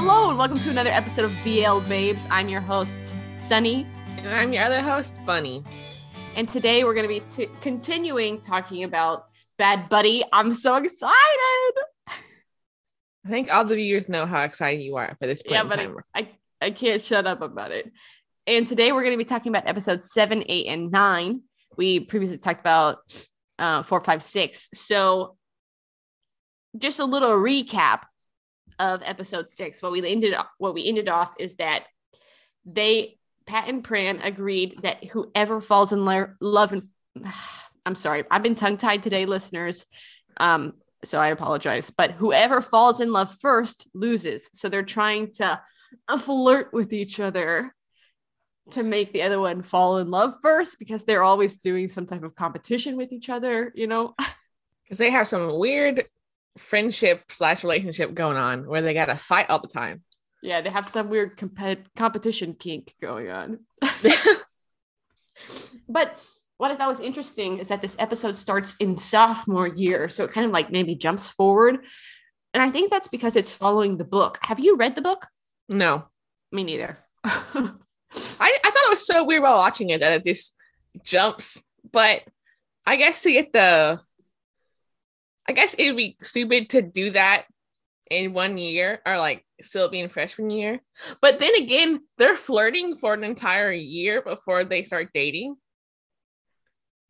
Hello, and welcome to another episode of BL Babes. I'm your host, Sunny. And I'm your other host, Bunny. And today we're going to be t- continuing talking about Bad Buddy. I'm so excited. I think all the viewers know how excited you are for this point Yeah, but time. I, I can't shut up about it. And today we're going to be talking about episodes seven, eight, and nine. We previously talked about uh, four, five, six. So, just a little recap of episode six. What we ended what we ended off is that they Pat and Pran agreed that whoever falls in lo- love and I'm sorry, I've been tongue tied today, listeners. Um, so I apologize. But whoever falls in love first loses. So they're trying to flirt with each other to make the other one fall in love first because they're always doing some type of competition with each other, you know? Because they have some weird friendship slash relationship going on where they got to fight all the time. Yeah, they have some weird comp- competition kink going on. but what I thought was interesting is that this episode starts in sophomore year. So it kind of like maybe jumps forward. And I think that's because it's following the book. Have you read the book? no, Me neither. I, I thought it was so weird while watching it that it just jumps. But I guess to get the, I guess it would be stupid to do that in one year or like still being freshman year. But then again, they're flirting for an entire year before they start dating.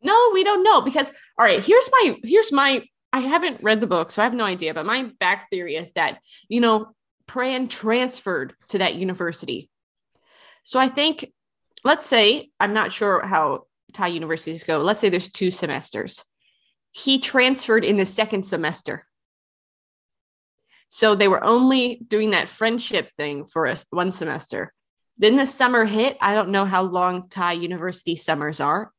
No, we don't know because all right, here's my here's my I haven't read the book, so I have no idea, but my back theory is that, you know, Pran transferred to that university. So I think let's say I'm not sure how Thai universities go. Let's say there's two semesters. He transferred in the second semester. So they were only doing that friendship thing for us one semester. Then the summer hit. I don't know how long Thai university summers are.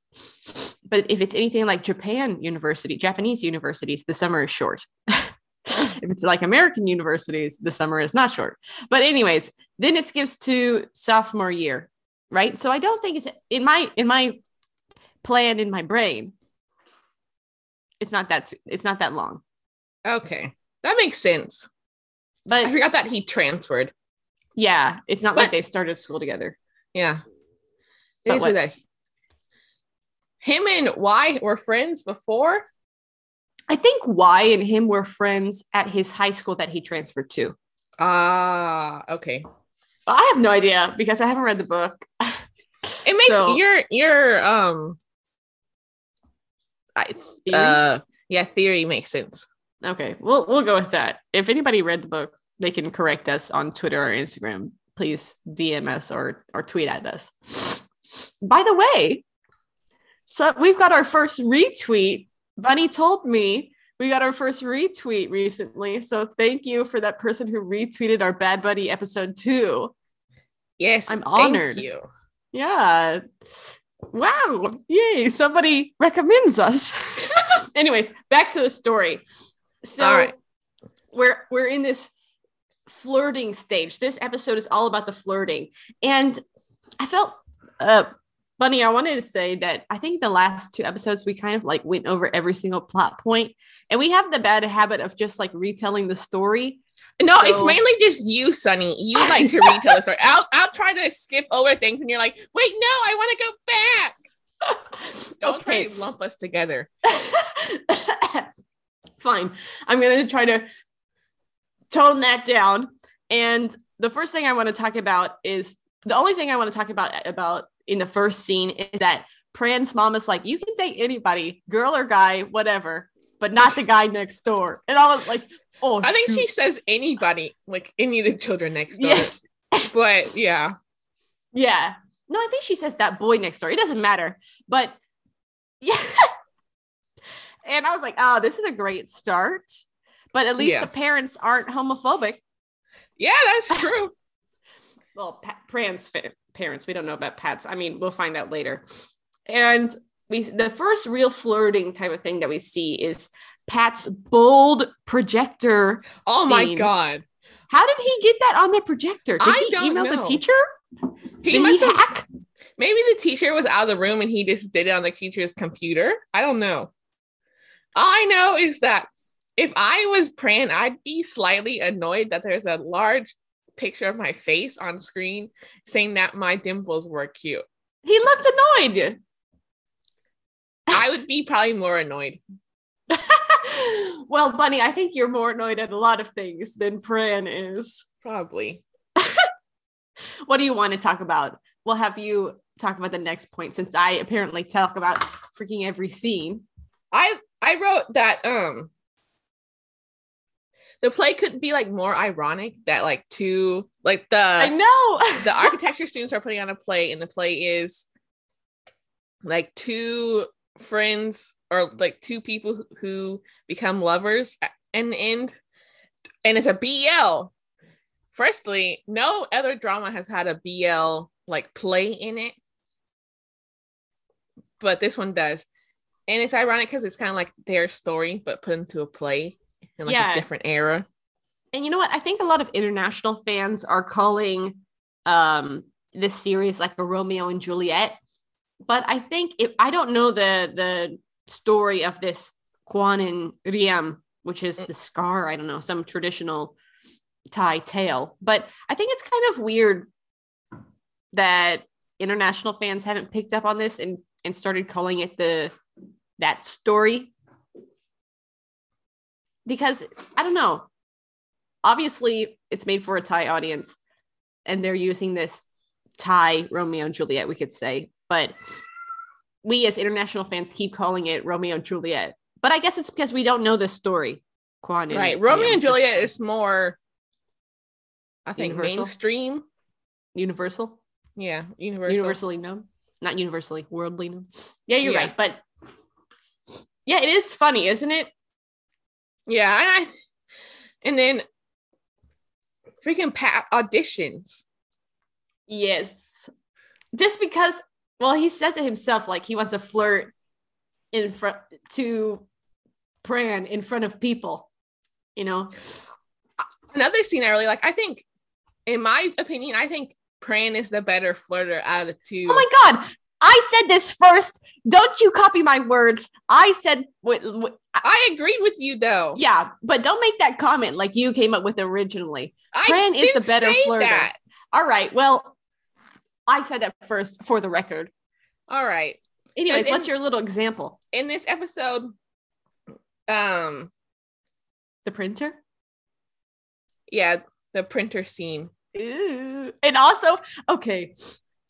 But if it's anything like Japan university, Japanese universities, the summer is short. if it's like American universities, the summer is not short. But anyways, then it skips to sophomore year, right? So I don't think it's in my in my plan in my brain. It's not that it's not that long. Okay, that makes sense. But I forgot that he transferred. yeah, it's not like they started school together. Yeah. But It is what- that. Him and Y were friends before. I think Y and him were friends at his high school that he transferred to. Ah, okay. I have no idea because I haven't read the book. It makes So- your your um Theory? uh yeah, theory makes sense. Okay, we'll we'll go with that. If anybody read the book, they can correct us on Twitter or Instagram. Please DM us or or tweet at us. By the way, so we've got our first retweet. Bunny told me we got our first retweet recently. So thank you for that person who retweeted our Bad Buddy episode two. Yes, I'm thank honored. you. Yeah. Wow. Yay. Somebody recommends us. Anyways, back to the story. So All right. we're we're in this flirting stage. This episode is all about the flirting. And I felt uh Bunny, I wanted to say that I think the last two episodes we kind of like went over every single plot point, and we have the bad habit of just like retelling the story. No, So- it's mainly just you, Sunny. You like to retell the story. I'll I'll try to skip over things, and you're like, wait, no, I want to go back. Don't try to lump us together. Fine. I'm going to try to tone that down. And the first thing I want to talk about is the only thing I want to talk about about in the first scene is that Pran's mom is like, you can date anybody, girl or guy, whatever, but not the guy next door. And I was like, oh, I think shoot. she says anybody, like any of the children next door. yes, But yeah. yeah. No, I think she says that boy next door. It doesn't matter, but yeah. and I was like, oh, this is a great start. But at least Yeah. the parents aren't homophobic. Yeah, that's true. well, pa- Pran's parents. We don't know about Pat's. I mean, we'll find out later. And we, the first real flirting type of thing that we see is Pat's bold projector. Oh my god. How did he get that on the projector? Did I he email the teacher? He Did must he hack? maybe the teacher was out of the room and he just did it on the teacher's computer. I don't know. All I know is that if I was Pran, I'd be slightly annoyed that there's a large picture of my face on screen saying that my dimples were cute. He looked annoyed. I would be probably more annoyed. well, Bunny, I think you're more annoyed at a lot of things than Pran is. Probably. what do you want to talk about? We'll have you talk about the next point since I apparently talk about freaking every scene. I I wrote that um the play couldn't be like more ironic that like two like the I know the architecture students are putting on a play and the play is like two friends or like two people who, become lovers in the end and it's a BL. Firstly, no other drama has had a BL like play in it. But this one does. And it's ironic because it's kind of like their story, but put into a play in like Yeah. a different era. and you know what? I think a lot of international fans are calling um this series like a Romeo and Juliet. But I think if I don't know the the story of this Kwan and Riam, which is Mm. the scar, I don't know, some traditional Thai tale. But I think it's kind of weird that international fans haven't picked up on this and and started calling it the that story because I don't know. Obviously, it's made for a Thai audience, and they're using this Thai Romeo and Juliet, we could say. But we, as international fans, keep calling it Romeo and Juliet. But I guess it's because we don't know the story. And Right. Romeo and Juliet is more I think Universal? mainstream. Universal, Yeah, universal. universally known, not universally, worldly known. Yeah, you're Yeah. right. But yeah, it is funny, isn't it? Yeah, and I and then freaking Pat auditions. Yes. Just because, well, he says it himself, like he wants to flirt in front to Pran in front of people, you know? Another scene I really like. I think, in my opinion, I think Pran is the better flirter out of the two. Oh my God. I said this first. Don't you copy my words. I said, what, what, I agreed with you though. yeah, but don't make that comment like you came up with originally. I Pran is the better flirter. that. All right. Well, I said that first for the record. All right. Anyways, in- what's your little example? In this episode, um, The printer? yeah, the printer scene. Ew. And also, okay.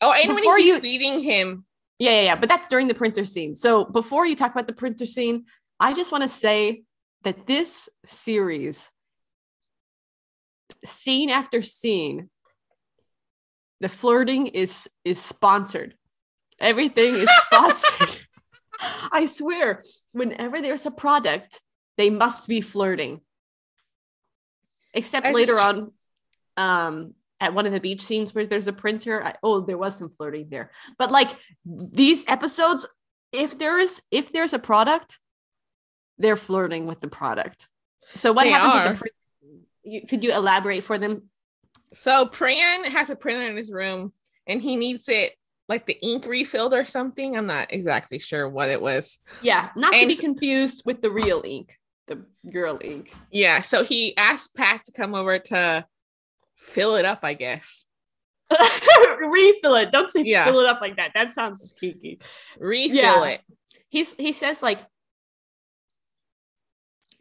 Oh, and Before when he's you- feeding him, Yeah, yeah, yeah. But that's during the printer scene. So before you talk about the printer scene, I just want to say that this series, scene after scene, the flirting is is sponsored. Everything is sponsored. I swear, whenever there's a product, they must be flirting. Except I later just- on, um, at one of the beach scenes where there's a printer. I, oh, there was some flirting there, but like these episodes, if there is if there's a product, they're flirting with the product. So what They happens are. the printer? You, could you elaborate for them? So Pran has a printer in his room, and he needs it like the ink refilled or something. I'm not exactly sure what it was. Yeah, not to be confused with the real ink, the girl ink. Yeah, so he asked Pat to come over to fill it up, I guess. Refill it. Don't say Yeah. fill it up like that. That sounds cheeky. Refill Yeah. it. He's he says like,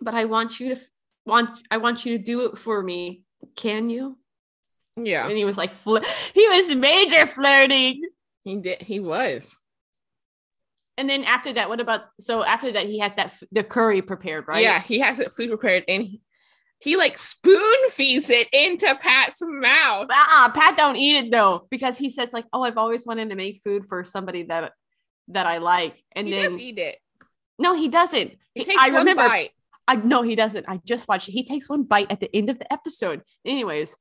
but I want you to want I want you to do it for me. Can you? Yeah, And he was like, fl- he was major flirting. he did. He was. And then after that, what about? So after that, he has that f- the curry prepared, right? Yeah, he has it food prepared, and he, he like spoon feeds it into Pat's mouth. Uh-uh, Pat don't eat it though because he says like, "Oh, I've always wanted to make food for somebody that that I like." And he then does eat it. no, he doesn't. He He- takes I one remember. bite. I no, he doesn't. I just watched. it. He takes one bite at the end of the episode. Anyways,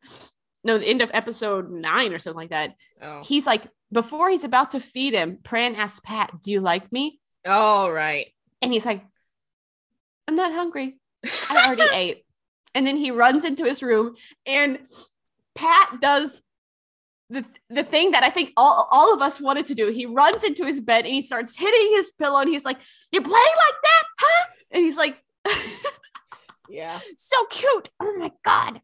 no, the end of episode nine or something like that. Oh, He's like, before he's about to feed him, Pran asks Pat, "Do you like me?" Oh, right. And he's like, "I'm not hungry. I already ate." And then he runs into his room, and Pat does the the thing that I think all all of us wanted to do. He runs into his bed and he starts hitting his pillow, and he's like, "You're playing like that, huh?" And he's like, Yeah. "So cute! Oh my god!"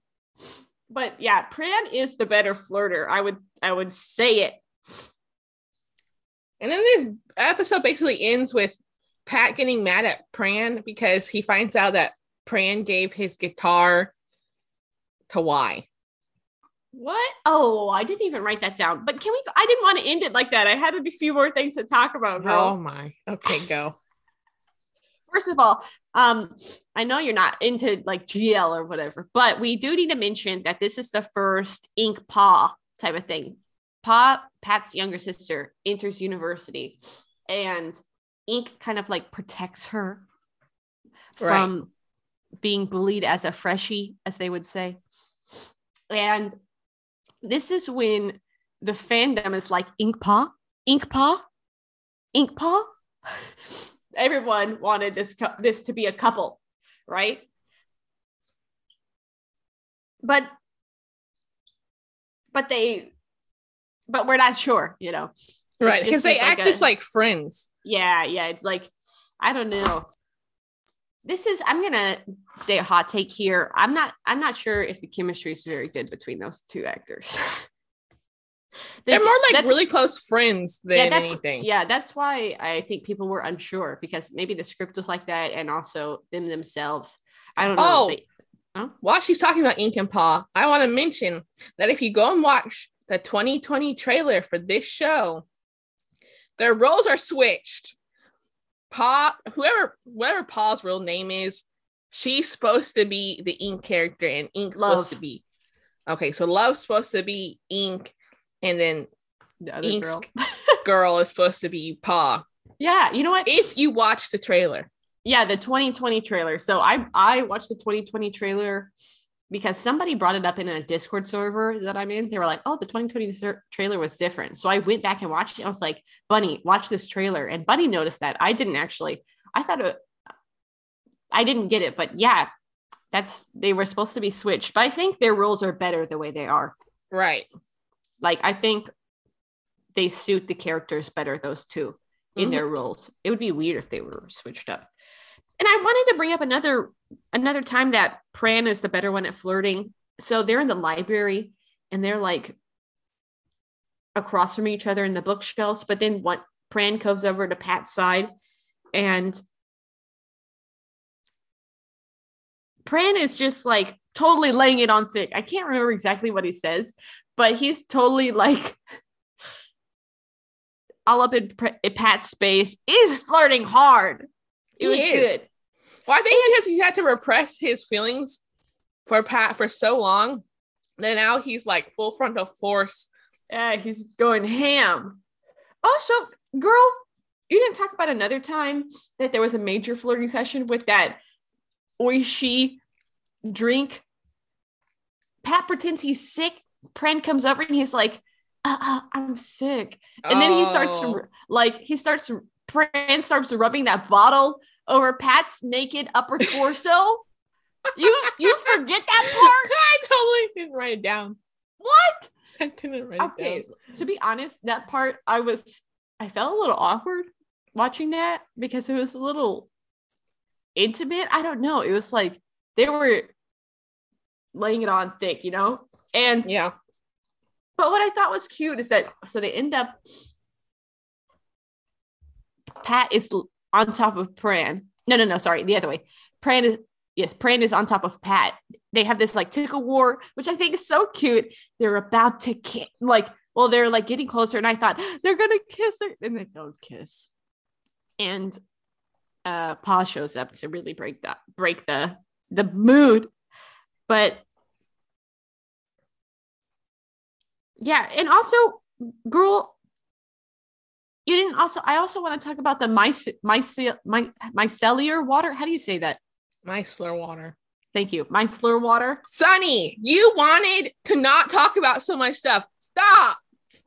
But yeah, Pran is the better flirter. I would I would say it. And then this episode basically ends with Pat getting mad at Pran because he finds out that Pran gave his guitar to Y. What? Oh, I didn't even write that down. But can we? I didn't want to end it like that. I had a few more things to talk about, girl. Oh my. Okay, go. First of all, um, I know you're not into like GL or whatever, but we do need to mention that this is the first Ink Pa type of thing. Pa, Pat's younger sister, enters university, and Ink kind of like protects her from being bullied as a freshie, as they would say. And this is when the fandom is like Ink Pa, Ink Pa, Ink Pa. Everyone wanted this this to be a couple, right? But but they but we're not sure, you know. Right. Because they like act a- just like friends. Yeah, yeah. It's like, I don't know. This is I'm gonna say a hot take here. I'm not I'm not sure if the chemistry is very good between those two actors. They're more like really close friends than yeah, that's anything. yeah, that's why I think people were unsure because maybe the script was like that and also them themselves. I don't know. Oh. They- While she's talking about Ink and Pa, I want to mention that if you go and watch the 2020 trailer for this show, their roles are switched. Pa, whoever, whatever Pa's real name is, she's supposed to be the Ink character, and Ink's Love. supposed to be. Okay, so Love's supposed to be Ink, and then the other Ink's girl. girl is supposed to be Pa. Yeah, you know what? If you watch the trailer, yeah the 2020 trailer. So i i watched the 2020 trailer because somebody brought it up in a discord server that i'm in. They were like oh the 2020 ser- trailer was different. So i went back and watched it. I was like bunny watch this trailer. And bunny noticed that. I didn't actually i thought it i didn't get it but yeah that's they were supposed to be switched. But i think their rules are better the way they are. Right? Like i think they suit the characters better those two in Mhm. their roles. It would be weird if they were switched up. And i wanted to bring up another another time that pran is the better one at flirting. So they're in the library and they're like across from each other in the bookshelves but then one pran comes over to pat's side and pran is just like totally laying it on thick. I can't remember exactly what he says but he's totally like all up in, in Pat's space. Is flirting hard. It He was is. good. Well, I think because he had to repress his feelings for Pat for so long, that now he's like full frontal force. Yeah, he's going ham. Also, girl, you didn't talk about another time that there was a major flirting session with that oishi drink. Pat pretends he's sick. Pran comes over and he's like, uh, uh, I'm sick. And then he starts Oh. like he starts Pran starts rubbing that bottle over Pat's naked upper torso. you you forget that part? I totally didn't write it down. What? I didn't write it Okay, to be honest, that part I was I felt a little awkward watching that because it was a little intimate. I don't know. It was like they were laying it on thick, you know? And Yeah. But what I thought was cute is that so they end up Pat is on top of Pran. No, no, no, sorry, the other way. Pran is yes, Pran is on top of Pat. They have this like tickle war, which I think is so cute. They're about to kiss, like, well, they're like getting closer, and I thought they're gonna kiss her, and they don't kiss. And uh Pa shows up to really break that break the the mood. But yeah, and also, girl, you didn't also. I also want to talk about the myce myce my micellar water. How do you say that? Meisler water. Thank you, micellar water. sunny you wanted to not talk about so much stuff. Stop.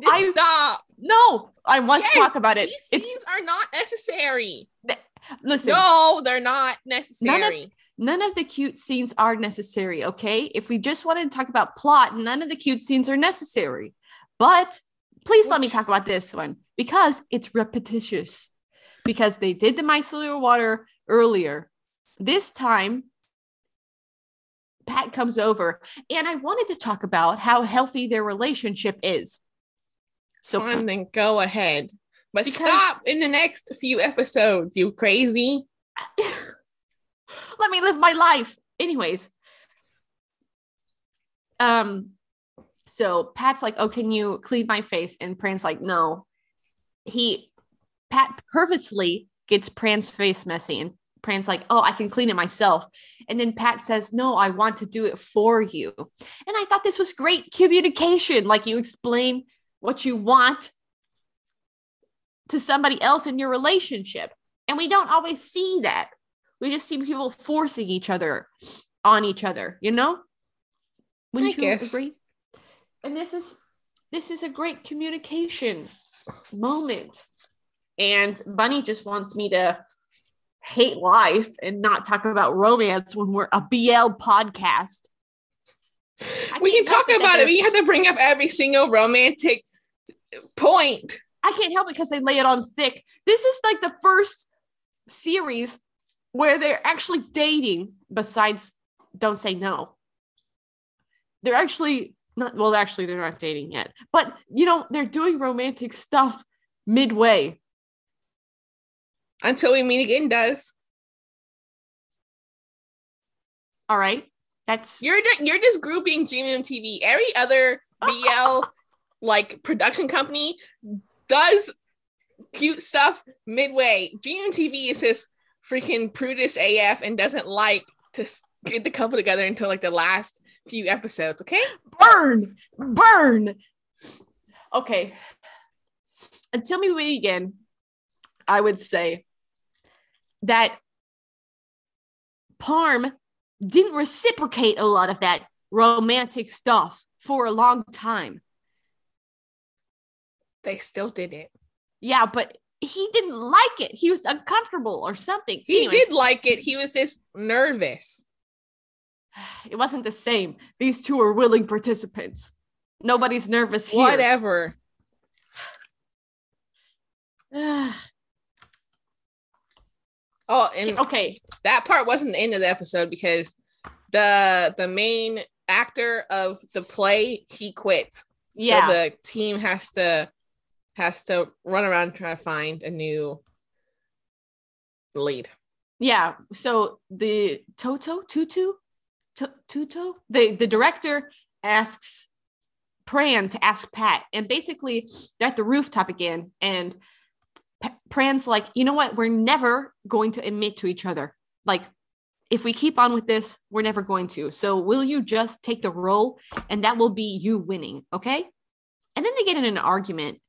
Just I- stop. No, I must Yes, talk about it. These It's scenes are not necessary. listen. No, they're not necessary. None of the cute scenes are necessary, okay? If we just wanted to talk about plot, none of the cute scenes are necessary. But please let me talk about this one because it's repetitious. Because they did the micellar water earlier. This time, Pat comes over, and I wanted to talk about how healthy their relationship is. So Fine, then go ahead. But Because- stop in the next few episodes, you crazy. let me live my life. Anyways, um, so Pat's like, "Oh, can you clean my face?" And Pran's like, "No." He, Pat purposely gets Pran's face messy, and Pran's like, "Oh, I can clean it myself." And then Pat says, "No, I want to do it for you." And I thought this was great communication. Like you explain what you want to somebody else in your relationship, and we don't always see that. We just see people forcing each other on each other, you know? Wouldn't I you guess. agree? And this is this is a great communication moment. And Bunny just wants me to hate life and not talk about romance when we're a BL podcast. I we can talk about it. they're- We have to bring up every single romantic point. I can't help it because they lay it on thick. This is like the first series where they're actually dating, besides Don't Say No. They're actually not, well, actually, they're not dating yet, but you know, they're doing romantic stuff midway. Until we meet again, does. All right. That's You're you're just grouping GMMTV. Every other BL like production company does cute stuff midway. GMMTV is just freaking prudish AF and doesn't like to get the couple together until like the last few episodes. Okay, burn, burn. Okay. Until we meet again, I would say that Pharm didn't reciprocate a lot of that romantic stuff for a long time. they still did it. Yeah, but he didn't like it. He was uncomfortable or something. He Anyways, did like it. He was just nervous. It wasn't the same. These two are willing participants. Nobody's nervous here. Whatever. Oh, and okay. that part wasn't the end of the episode because the the main actor of the play he quits. Yeah. So the team has to has to run around trying to find a new lead. Yeah. So the Toto Tutu Tuto the the director asks Pran to ask Pat, and basically they're at the rooftop again, and P- Pran's like, you know what? We're never going to admit to each other. Like, if we keep on with this, we're never going to. So will you just take the role, and that will be you winning, okay? And then they get in an argument,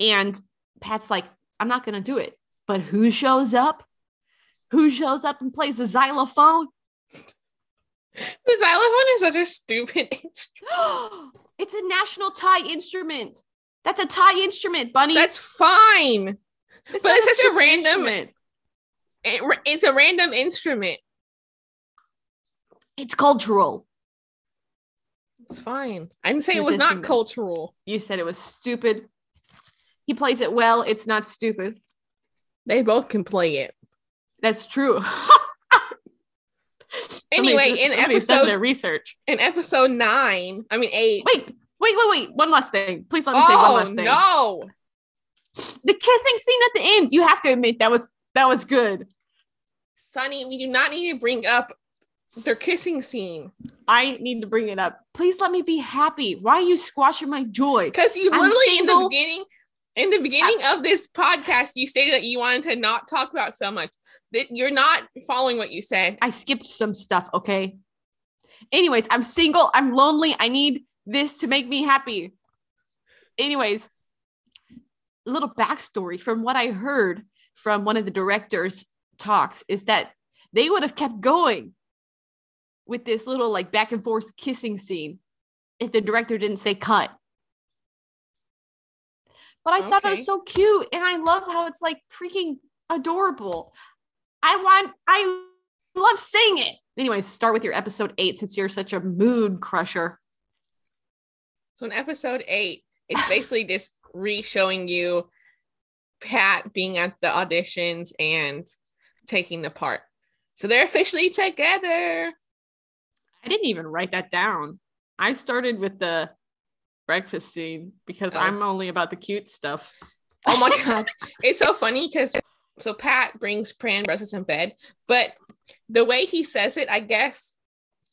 and Pat's like, I'm not gonna do it. But who shows up? Who shows up and plays the xylophone? The xylophone is such a stupid instrument. it's a national Thai instrument. That's a Thai instrument, Bunny. That's fine. It's but it's such a random- It- it's a random instrument. It's cultural. It's fine. I didn't say You're it was not cultural. You said it was stupid. He plays it well. It's not stupid. They both can play it. That's true. Anyway, Somebody's- in episode- their research. In episode nine, I mean eight. Wait, wait, wait, wait. One last thing. Please let me say one oh, last thing. no! The kissing scene at the end. You have to admit that was that was good. Sunny, we do not need to bring up their kissing scene I need to bring it up. Please let me be happy. Why are you squashing my joy? because you I'm literally in the beginning, in the beginning of this podcast, you stated that you wanted to not talk about so much. That you're not following what you said. I skipped some stuff, okay? Anyways, I'm single, I'm lonely. I need this to make me happy. Anyways, a little backstory from what I heard from one of the directors' talks is that they would have kept going with this little like back and forth kissing scene if the director didn't say cut. But I thought it was so cute and I love how it's like freaking adorable. I want, I love seeing it. Anyways, start with your episode eight since you're such a mood crusher. So in episode eight, it's basically just re-showing you Pat being at the auditions and taking the part. So they're officially together. I didn't even write that down. I started with the breakfast scene because Oh. I'm only about the cute stuff. Oh my god, it's so funny because so Pat brings Pran breakfast in bed, but the way he says it, I guess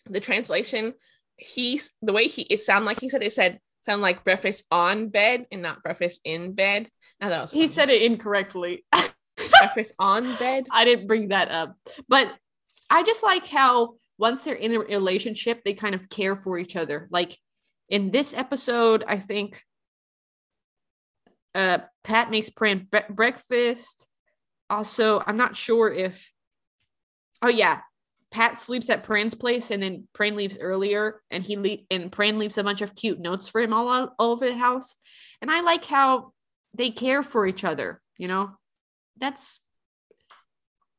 the translation, he's the way he it sounded like he said it said sound like breakfast on bed and not breakfast in bed. Now that was He said it incorrectly. breakfast on bed. I didn't bring that up. But I just like how once they're in a relationship, they kind of care for each other. Like in this episode, I think uh Pat makes Pran bre- breakfast. Also, I'm not sure if oh yeah, Pat sleeps at Pran's place and then Pran leaves earlier and he le- and Pran leaves a bunch of cute notes for him all, all over the house. And I like how they care for each other, you know? That's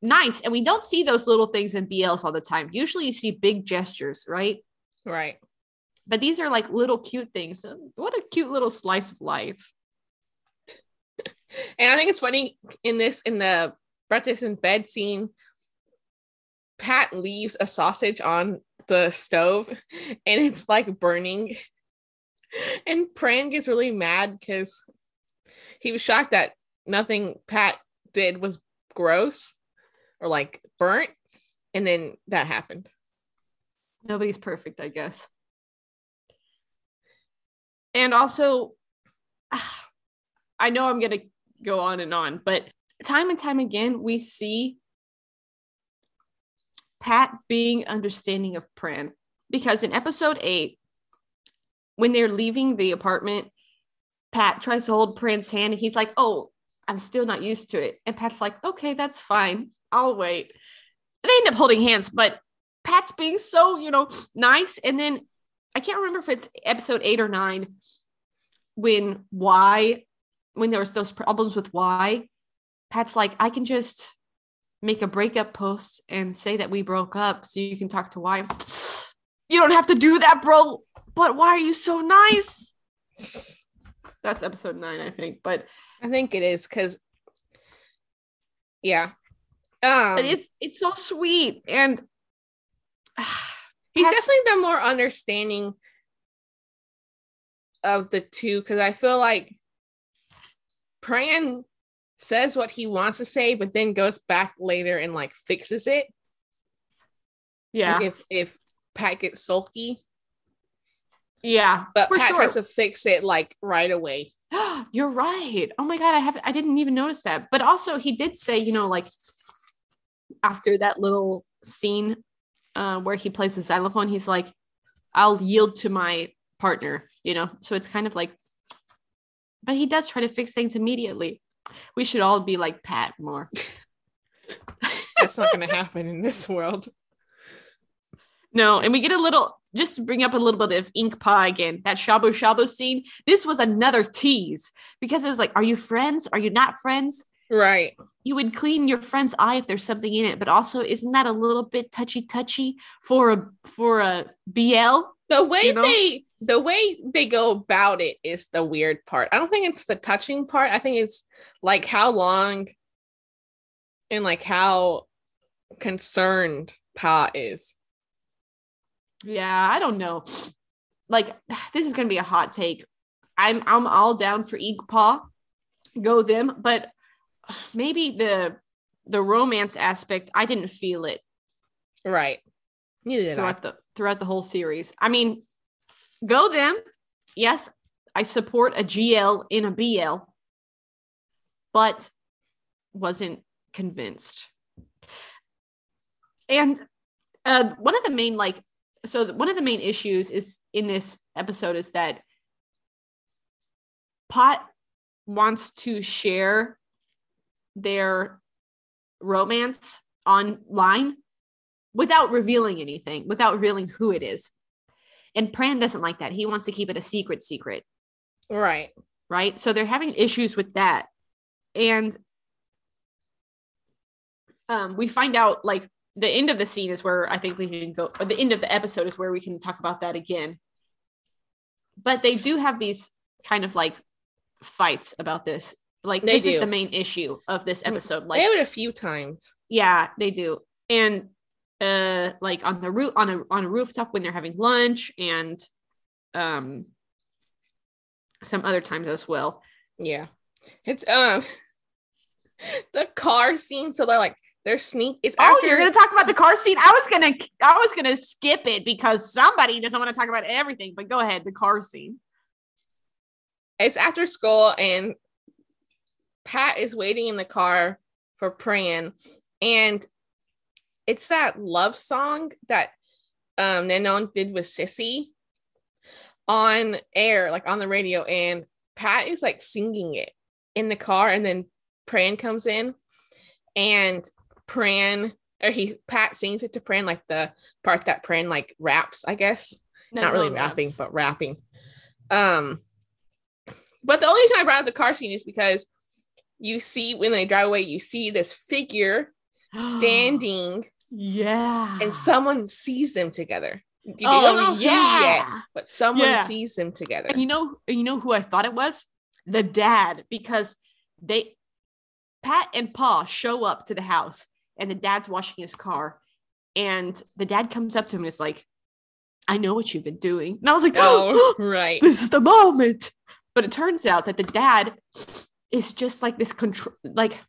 nice. And we don't see those little things in BLs all the time. Usually you see big gestures, right? Right. But these are like little cute things. What a cute little slice of life. And I think it's funny in this in the breakfast in bed scene, Pat leaves a sausage on the stove and it's like burning. And Pran gets really mad because he was shocked that nothing Pat did was gross or like burnt. And then that happened. Nobody's perfect, I guess. And also, I know I'm going to go on and on, but time and time again, we see Pat being understanding of Pran. Because in episode eight, when they're leaving the apartment, Pat tries to hold Pran's hand and he's like, Oh, I'm still not used to it. And Pat's like, Okay, that's fine. I'll wait. They end up holding hands, but Pat's being so, you know, nice. And then I can't remember if it's episode eight or nine when Y, when there was those problems with Y, Pat's like, I can just make a breakup post and say that we broke up so you can talk to Y. You don't have to do that, bro. But why are you so nice? That's episode nine, I think. But I think it is because, yeah. Um, but it's it's so sweet and He's Pat's- definitely the more understanding of the two because I feel like Pran says what he wants to say, but then goes back later and like fixes it. yeah, Like if if Pat gets sulky, yeah, but Pat sure. tries to fix it like right away. You're right. Oh my god, I have I didn't even notice that. But also he did say, you know, like after that little scene uh, where he plays the xylophone, he's like, I'll yield to my partner, you know. So it's kind of like but he does try to fix things immediately. We should all be like Pat more. That's not going to happen in this world. No, and we get a little just to bring up a little bit of ink pie again. That shabu shabu scene. This was another tease because it was like, are you friends? Are you not friends? Right. You would clean your friend's eye if there's something in it, but also isn't that a little bit touchy touchy for a for a BL? The way You know? they the way they go about it is the weird part. I don't think it's the touching part. I think it's like how long and like how concerned Pa is. Yeah, I don't know. Like this is gonna be a hot take. I'm I'm all down for ink Pa, go them, but maybe the the romance aspect I didn't feel it Right. Neither did I. throughout the throughout the whole series. I mean, go them. Yes, I support a GL in a BL, but wasn't convinced. And uh, one of the main like so one of the main issues is in this episode is that Pat wants to share their romance online without revealing anything, without revealing who it is. And Pran doesn't like that. He wants to keep it a secret secret, Right. right? So they're having issues with that. And um, we find out like the end of the scene is where I think we can go, or the end of the episode is where we can talk about that again. But they do have these kind of like fights about this. Like They this is the main issue of this episode. Like they have it a few times. yeah, they do. And uh like on the roof on a on a rooftop when they're having lunch and um some other times as well. Yeah. It's um the car scene. So they're like they're sneak. It's Oh, after you're gonna talk about the car scene? I was gonna I was gonna skip it because somebody doesn't want to talk about everything, but go ahead, the car scene. it's after school and Pat is waiting in the car for Pran and it's that love song that um Nanon did with Sissy on air, like on the radio, and Pat is like singing it in the car, and then Pran comes in and Pran or he Pat sings it to Pran like the part that Pran like raps, I guess. No, not really rapping, raps. but rapping. Um, but the only reason I brought up the car scene is because you see when they drive away, you see this figure standing, yeah. and someone sees them together. You oh, know yeah. yet, but someone Yeah. sees them together. And you know, you know who I thought it was? The dad, because they Pat and Pa show up to the house and the dad's washing his car. And the dad comes up to him and is like, I know what you've been doing. And I was like, oh, oh right. this is the moment. But it turns out that the dad is just like this control, like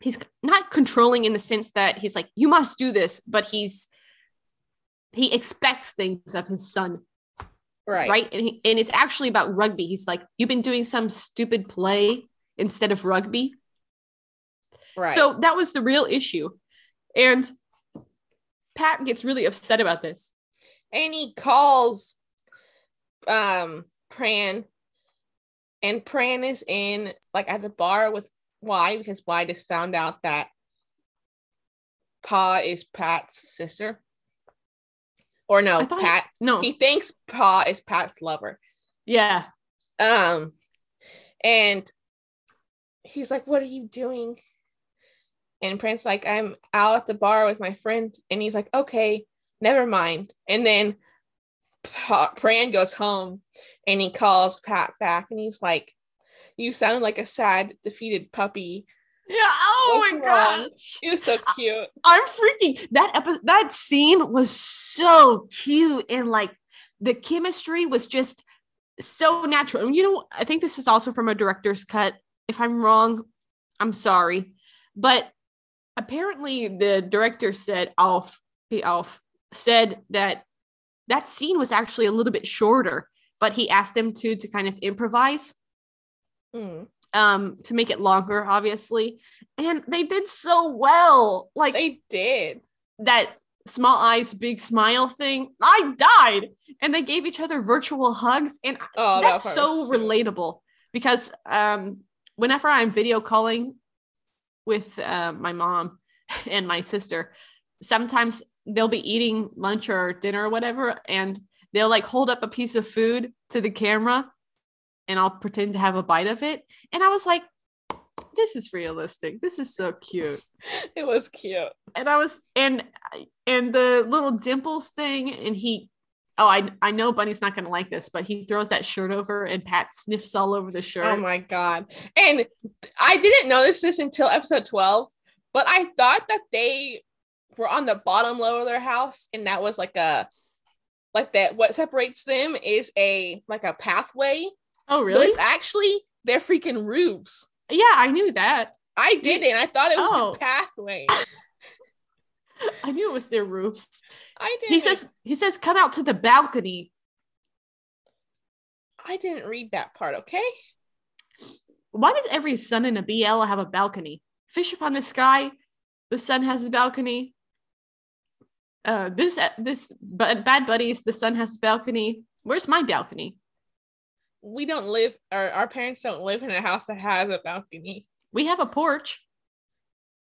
he's not controlling in the sense that he's like, you must do this, but he's he expects things of his son Right. right? And, he, and it's actually about rugby. He's like, you've been doing some stupid play instead of rugby. Right. So that was the real issue. And Pat gets really upset about this. and he calls um Pran and Pran is in like at the bar with Y because Y just found out that Pa is Pat's sister. Or no, Pat. No, He thinks Pa is Pat's lover. yeah. Um and he's like, What are you doing? And Pran's like, I'm out at the bar with my friend," And he's like, Okay, never mind. And then Pran goes home and he calls Pat back and he's like, You sound like a sad, defeated puppy. Yeah. Oh What's my wrong? gosh. He was so cute. I'm freaking that epi- that scene was so cute and like the chemistry was just so natural. And you know, I think this is also from a director's cut. If I'm wrong, I'm sorry. But apparently the director said Aof, P. Aof said that that scene was actually a little bit shorter, but he asked them to to kind of improvise Mm. um to make it longer obviously. And they did so well. Like They did. that small eyes big smile thing. I died! And they gave each other virtual hugs and Oh, that's part so relatable. Because um whenever i'm video calling with uh, my mom and my sister sometimes they'll be eating lunch or dinner or whatever and they'll like hold up a piece of food to the camera and i'll pretend to have a bite of it and i was like this is realistic this is so cute It was cute. and I was and and the little dimples thing, and he oh I I know Bunny's not gonna like this, but he throws that shirt over and Pat sniffs all over the shirt. Oh my god. And I didn't notice this until episode 12, but I thought that they were on the bottom level of their house and that was like a like that what separates them is a like a pathway. oh But really? it's actually their freaking roofs. Yeah, I knew that. I didn't. I thought it was Oh. a pathway. I knew it was their roofs. I didn't. He says he says come out to the balcony. I didn't read that part, okay? Why does every sun in a BL have a balcony? Fish upon the sky, the sun has a balcony. Uh, this this but bad buddies, the sun has a balcony. Where's my balcony? We don't live or our parents don't live in a house that has a balcony. We have a porch.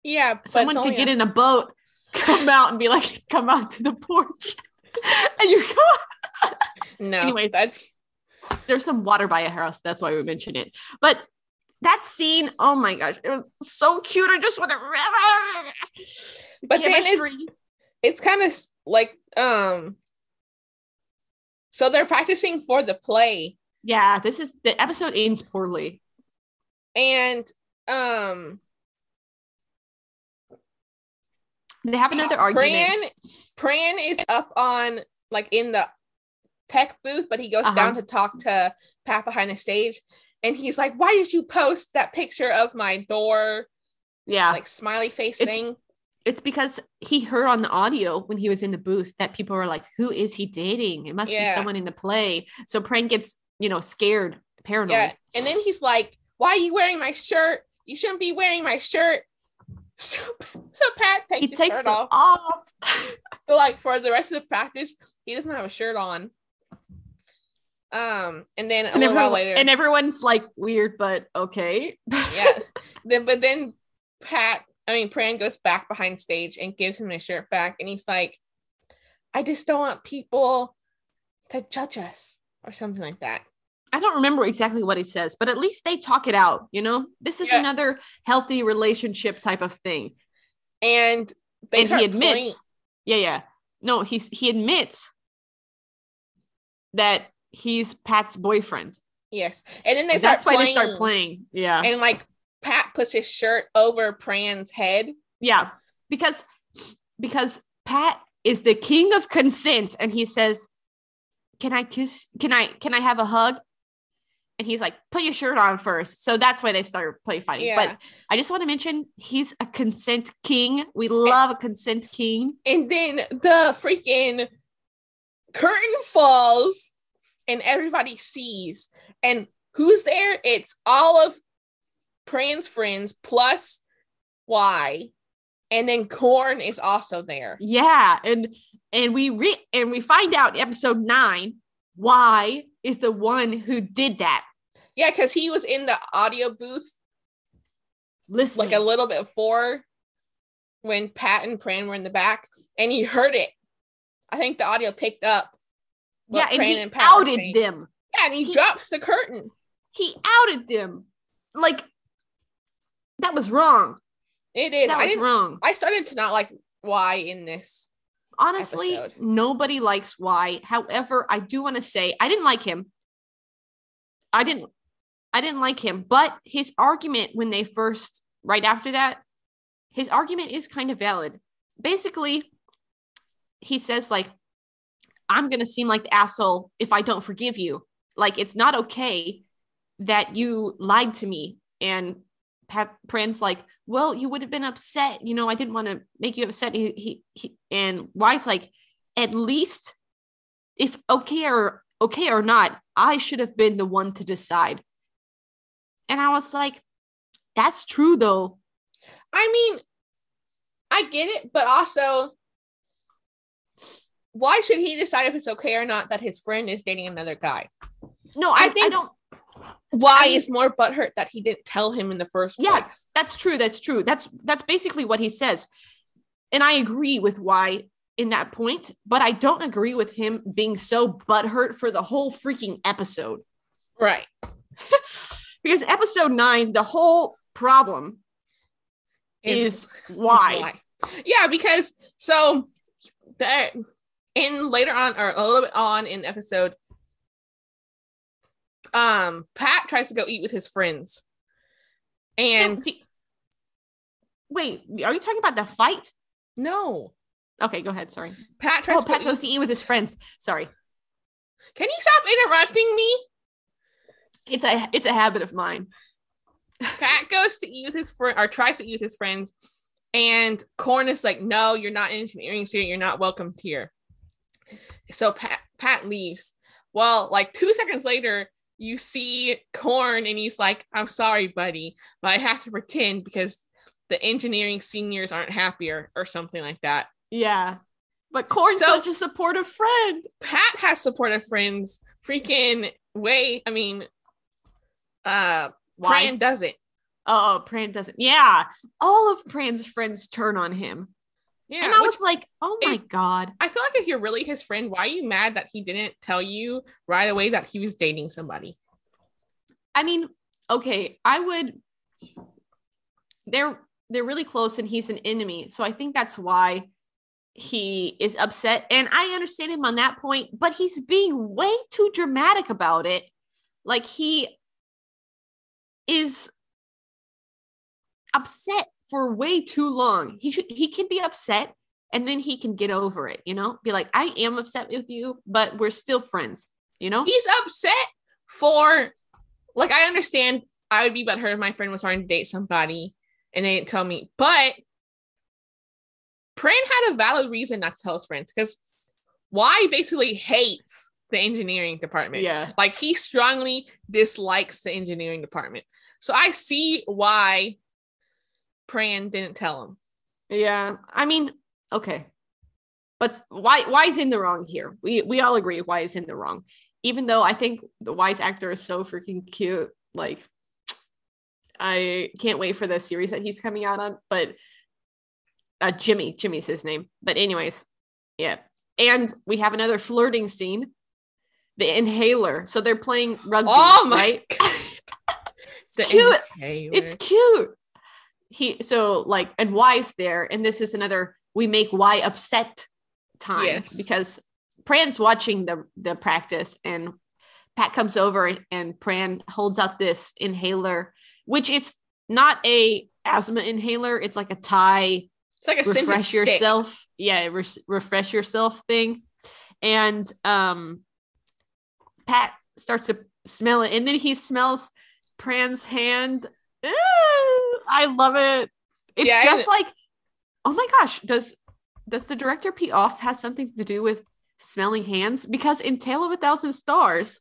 Yeah, Someone could get a- in a boat, come out and be like, come out to the porch. and you go. No, Anyways. that's There's some water by a house. That's why we mention it. But that scene, oh my gosh, it was so cute. I just want to. But then chemistry. It's kind of like um so they're practicing for the play yeah, this is the episode ends poorly. and um They have another argument. Pran, Pran is up on like in the tech booth, but he goes Uh-huh. down to talk to Pat behind the stage, and he's like, "Why did you post that picture of my door yeah. like smiley face It's- thing?" It's because he heard on the audio when he was in the booth that people were like, "Who is he dating? It must Yeah. be someone in the play." So Pran gets, you know, scared, paranoid. Yeah, and then he's like, "Why are you wearing my shirt? You shouldn't be wearing my shirt." So, so Pat takes He his takes shirt it off. off. But like for the rest of the practice, he doesn't have a shirt on. Um, and then a and, little while later, and everyone's like weird, but okay. yeah. Then, but then Pat, I mean, Pran goes back behind stage and gives him his shirt back, and he's like, "I just don't want people to judge us," or something like that. I don't remember exactly what he says, but at least they talk it out. You know, this is Yeah. another healthy relationship type of thing. And and he admits, playing- yeah, yeah. No, he's he admits that he's Pat's boyfriend. yes, and then they start That's why they start playing. Yeah. and like Pat puts his shirt over Pran's head. Yeah, because because Pat is the king of consent, and he says, "Can I kiss? Can I can I have a hug?" And he's like, "Put your shirt on first. So that's why they start play fighting. Yeah. But I just want to mention he's a consent king. We love a consent king. and then the freaking curtain falls and everybody sees and who's there it's all of pran's friends plus Wai and then corn is also there Yeah, and and we re and we find out in episode nine Wai is the one who did that. yeah because he was in the audio booth Listen, like a little bit before when pat and pran were in the back and he heard it i think the audio picked up yeah, and Pran he Pat were outed them. yeah and he He- drops the curtain he outed them. Like was wrong. it is That i was wrong. i started to not like Wai in this Honestly, episode. nobody likes Wai. However, I do want to say I didn't like him. I didn't I didn't like him, but his argument when they first right after that, his argument is kind of valid. Basically, he says like I'm going to seem like the asshole if I don't forgive you. Like it's not okay that you lied to me and Pat Pran's like, well, you would have been upset. You know, I didn't want to make you upset. He, he, he and Wai's like, at least if okay or okay or not, I should have been the one to decide. And I was like, that's true though. I mean, I get it, but also, why should he decide if it's okay or not that his friend is dating another guy? No, I I, I think- don't. Wai is more butthurt that he didn't tell him in the first Yeah. place? That's true. That's true. That's that's basically what he says. And I agree with Wai in that point, but I don't agree with him being so butthurt for the whole freaking episode. Right. because episode nine, the whole problem is, Wai. Yeah, because so that in later on or a little bit on in episode, um, Pat tries to go eat with his friends. And See- wait, are you talking about the fight? no, Okay, go ahead. Sorry. Pat tries Oh, to Pat eat- goes to eat with his friends. Sorry. Can you stop interrupting me? It's a it's a habit of mine. Pat goes to eat with his friend or tries to eat with his friends, and Corn is like, "No, you're not an engineering student. You're not welcome here." So Pat Pat leaves. Well, like two seconds later, you see Corn, and he's like, "I'm sorry, buddy, but I have to pretend because the engineering seniors aren't happier or something like that." Yeah. But Corn's So- such a supportive friend. Pat has supportive friends. Freaking way. I mean, uh, Why? Pran doesn't. Oh, Pran doesn't. Yeah. All of Pran's friends turn on him. Yeah, and I which- was like, oh my it- God. I feel like if you're really his friend, why are you mad that he didn't tell you right away that he was dating somebody? I mean, okay, I would they're they're really close and he's an enemy. So I think that's why he is upset. And I understand him on that point, but he's being way too dramatic about it. Like he is upset for way too long. He should he can be upset and then he can get over it, you know? Be like, I am upset with you, but we're still friends, you know? He's upset for like I understand I would be butthurt if my friend was trying to date somebody and they didn't tell me, but Pran had a valid reason not to tell his friends because Wai basically hates the engineering department. Yeah. Like he strongly dislikes the engineering department. So I see why Pran didn't tell him. Yeah. I mean, okay. But why Wai is in the wrong here? We we all agree Wai is in the wrong. Even though I think the Wai's actor is so freaking cute. Like I can't wait for the series that he's coming out on. But uh Jimmy, Jimmy's his name. But anyways, yeah. And we have another flirting scene. The inhaler. So they're playing rugby. Oh my right? It's cute. it's cute. He so like and Wai's there, and this is another we make Wai upset time Yes. because Pran's watching the the practice and Pat comes over and, and Pran holds out this inhaler, which it's not a asthma inhaler, it's like a Thai It's like a refresh stick. yourself. Yeah, re- refresh yourself thing. And um Pat starts to smell it, and then he smells Pran's hand. I love it. It's Yeah, just like, oh my gosh, does does the director P'Aof has something to do with smelling hands? Because in Tale of a Thousand Stars,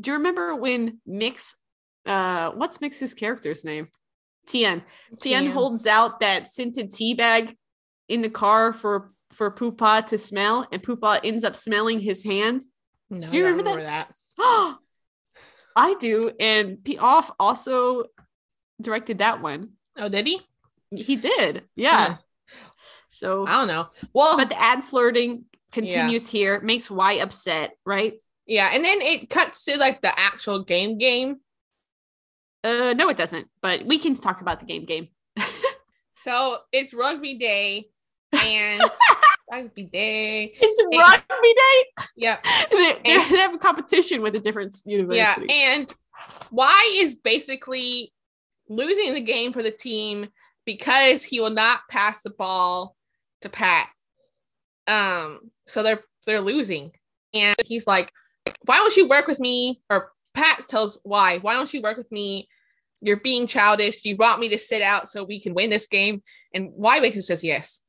do you remember when Mix uh what's Mix's character's name? Tien. Tien Tien. holds out that scented tea bag in the car for for Phupha to smell, and Phupha ends up smelling his hand. No, Do you don't remember that? I do, and P'Aof also directed that one. Oh, did he? He did, yeah. So, I don't know. Well, but the ad flirting continues here, makes Wai upset, right? yeah, and then it cuts to like the actual game game. Uh, no, it doesn't. But we can talk about the game. Game. So it's rugby day and rugby day. It's And- rugby day. Yep. they, they have a competition with a different university. Yeah. And Wai is basically losing the game for the team because he will not pass the ball to Pat. Um, so they're they're losing. And he's like, Why don't you work with me? Or Pat tells Wai, why don't you work with me? You're being childish. You want me to sit out so we can win this game. And Wai basically says yes.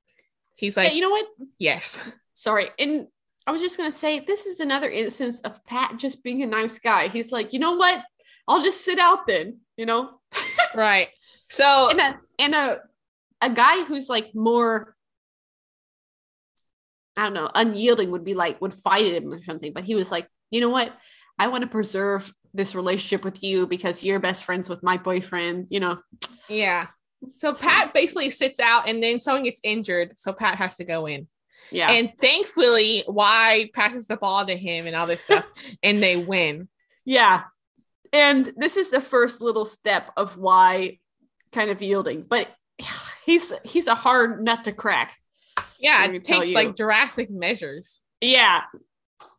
He's Yeah, like, you know what? Yes. Sorry. And I was just gonna say this is another instance of Pat just being a nice guy. He's like, you know what? I'll just sit out then, you know? right. So and a and a a guy who's like more I don't know, unyielding would be like would fight him or something. But he was like, you know what? I want to preserve this relationship with you because you're best friends with my boyfriend, you know. Yeah. So Pat basically sits out and then someone gets injured. So Pat has to go in. Yeah. And thankfully, Wai passes the ball to him and all this stuff, and they win. yeah. And this is the first little step of Wai kind of yielding. But he's he's a hard nut to crack. Yeah, it takes like Jurassic measures. Yeah.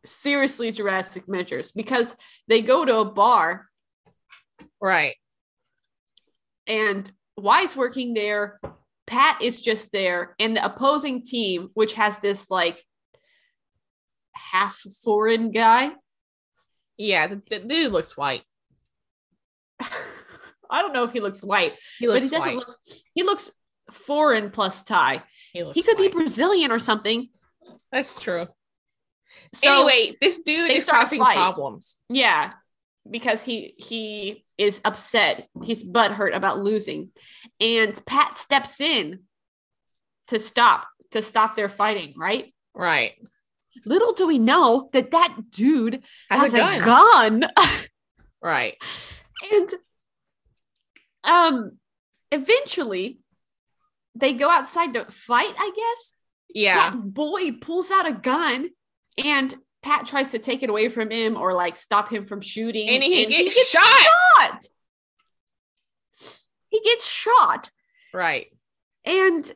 Seriously Jurassic measures because they go to a bar Right. and Wai's working there. Pat is just there, and the opposing team, which has this like half foreign guy. Yeah, the, the dude looks white. I don't know if he looks white, He but looks he doesn't white. look. He looks foreign plus Thai. he, He could be. Brazilian or something. That's true. So, anyway, this dude is causing problems. yeah, because he he is upset. He's butthurt about losing, and Pat steps in to stop to stop their fighting. Right. Right. Little do we know that that dude Has, has, a gun. a gun. Right. and um eventually they go outside to fight i guess Yeah. that boy pulls out a gun and pat tries to take it away from him or like stop him from shooting And he gets shot. shot. he gets shot Right. and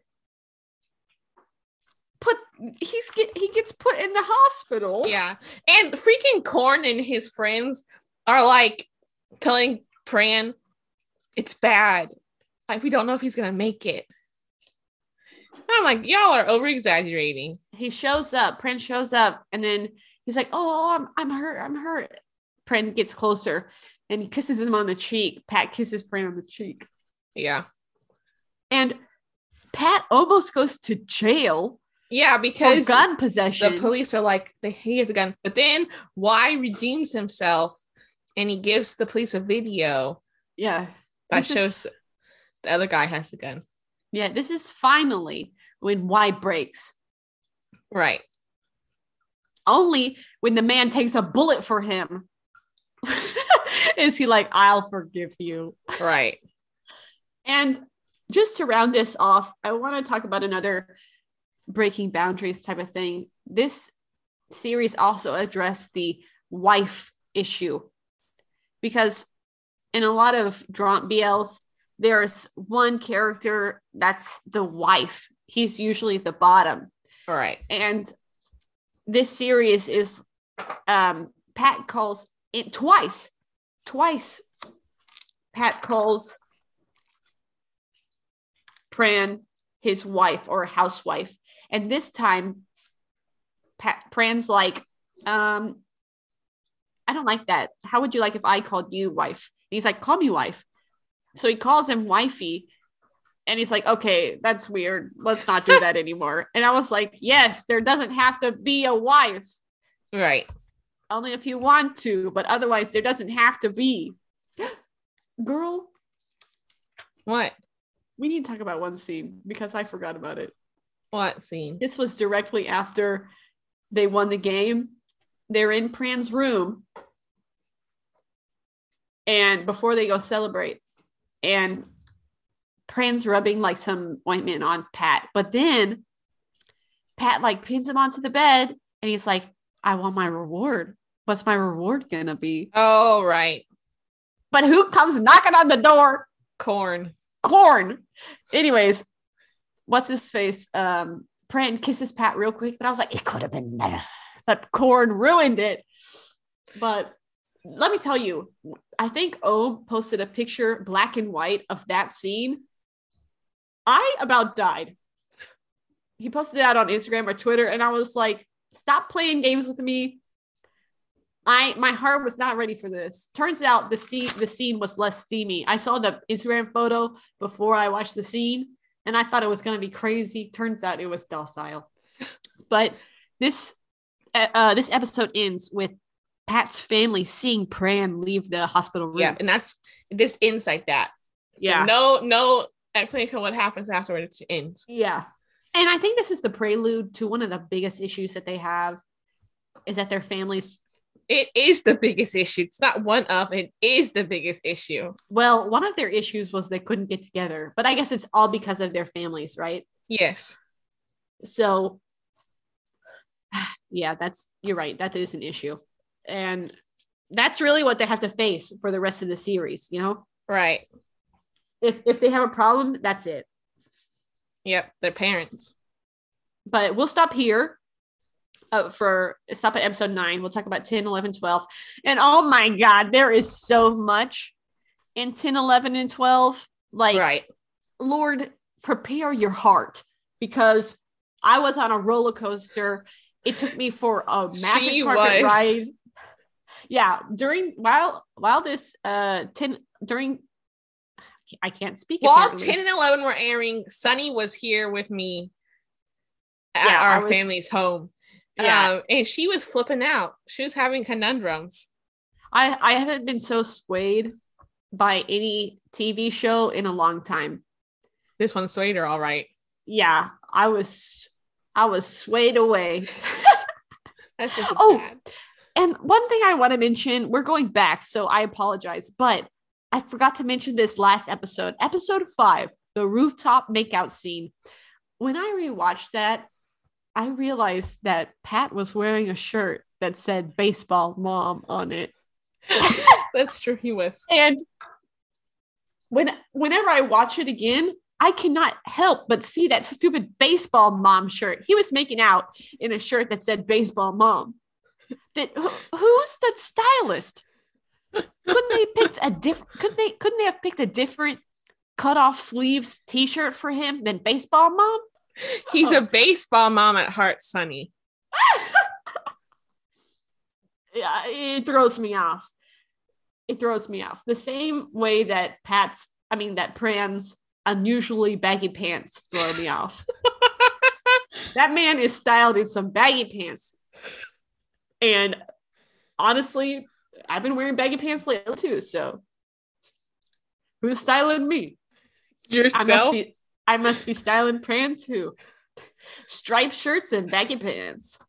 put he's get he gets put in the hospital Yeah. And freaking Corn and his friends are like telling Pran it's bad. Like we don't know if he's gonna make it. I'm like, y'all are over exaggerating. He shows up, Pran shows up, and then he's like, Oh, I'm I'm hurt, I'm hurt. Pran gets closer and he kisses him on the cheek. Pat kisses Pran on the cheek. Yeah. And Pat almost goes to jail Yeah, because gun possession. the police are like, he has a gun. But then Wai redeems himself and he gives the police a video yeah. that This is- shows the other guy has a gun. Yeah, this is finally when Wai breaks. Right. Only when the man takes a bullet for him is he like, I'll forgive you. Right. And just to round this off, I want to talk about another breaking boundaries type of thing. This series also addressed the wife issue because in a lot of drawn BLs, there's one character that's the wife. He's usually the bottom. All right. And this series is um Pat calls it twice. Twice Pat calls Pran his wife or housewife. And this time Pat Pran's like, um, I don't like that. How would you like if I called you wife? And he's like, call me wife. So he calls him wifey. And he's like, okay, that's weird. Let's not do that anymore. And I was like, yes, there doesn't have to be a wife, Right. only if you want to, but otherwise, there doesn't have to be. Girl, What? we need to talk about one scene because I forgot about it. What scene? This was directly after they won the game. They're in Pran's room. And before they go celebrate, and Pran's rubbing like some ointment on Pat. But then Pat like pins him onto the bed and he's like, I want my reward. What's my reward gonna be? Oh, right. But who comes knocking on the door? Corn. corn. Anyways, what's his face? Um, Pran kisses Pat real quick, but I was like, it could have been better. But corn ruined it. But let me tell you, I think O posted a picture, black and white, of that scene. I about died. He posted that on Instagram or Twitter, and I was like, stop playing games with me. I my heart was not ready for this. Turns out the steam the scene was less steamy. I saw the Instagram photo before I watched the scene, and I thought it was going to be crazy. Turns out it was docile. But this uh, uh, this episode ends with Pat's family seeing Pran leave the hospital room. Yeah. And that's this ends like that. yeah, No, no explanation of what happens after it ends. yeah. And I think this is the prelude to one of the biggest issues that they have is that their families. It is the biggest issue. It's not one of, it is the biggest issue. Well, one of their issues was they couldn't get together, but I guess it's all because of their families, right? Yes. so yeah that's you're right that is an issue and that's really what they have to face for the rest of the series you know Right. If if they have a problem that's it Yep. Their parents. but we'll stop here uh, for stop at episode 9 we'll talk about 10 11 12 and oh my god there is so much in 10 11 and 12 like right. Lord, prepare your heart because I was on a roller coaster. It took me for a magic She carpet was. ride. Yeah, during while while this uh ten during I can't speak. While apparently. 10 and 11 were airing, Sunny was here with me at Yeah, our was- family's home. Yeah. Um, and she was flipping out. She was having conundrums. I I haven't been so swayed by any TV show in a long time. This one swayed her all right. Yeah, I was I was swayed away. Oh, bad. And one thing I want to mention, we're going back, so I apologize, but I forgot to mention this last episode, episode five, the rooftop makeout scene. When I rewatched that, I realized that Pat was wearing a shirt that said baseball mom on it. That's true. He was. And when whenever I watch it again, I cannot help but see that stupid baseball mom shirt. He was making out in a shirt that said baseball mom. That who, who's the stylist? Couldn't they picked a different? Couldn't they? Couldn't they have picked a different cut off sleeves T-shirt for him than baseball mom? He's a baseball mom at heart, Sunny. yeah, it throws me off. It throws me off. The same way that Pat's, I mean, that Pran's unusually baggy pants throw me off. that man is styled in some baggy pants. And honestly, I've been wearing baggy pants lately too. So who's styling me? Yourself? I must be I must be styling Pran too. Striped shirts and baggy pants.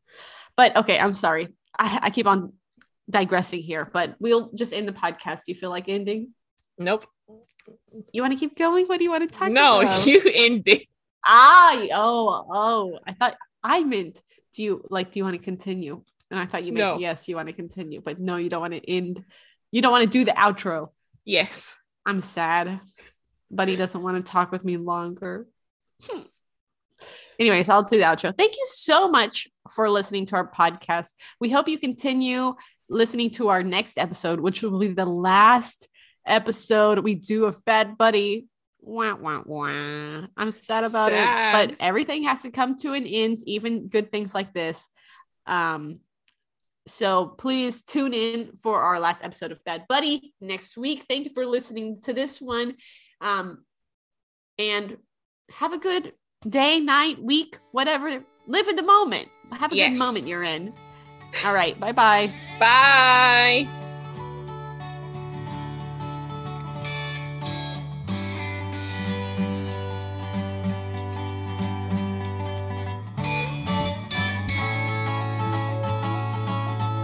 But okay, I'm sorry. I, I keep on digressing here, but we'll just end the podcast. You feel like ending? Nope. You want to keep going? What do you want to talk no, about? No, you ended. I oh, oh. I thought I meant do you like do you want to continue? And I thought you meant No. yes, you want to continue, but no, you don't want to end. You don't want to do the outro. Yes. I'm sad, he doesn't want to talk with me longer. Hmm. Anyways, I'll do the outro. Thank you so much for listening to our podcast. We hope you continue listening to our next episode, which will be the last episode we do of Bad Buddy. Wah, wah, wah. I'm sad about Sad. it, but everything has to come to an end, even good things like this. Um, so please tune in for our last episode of Bad Buddy next week. Thank you for listening to this one. Um, and have a good day, night, week, whatever. Live in the moment. Have a Yes. good moment you're in. All right. Bye bye. Bye.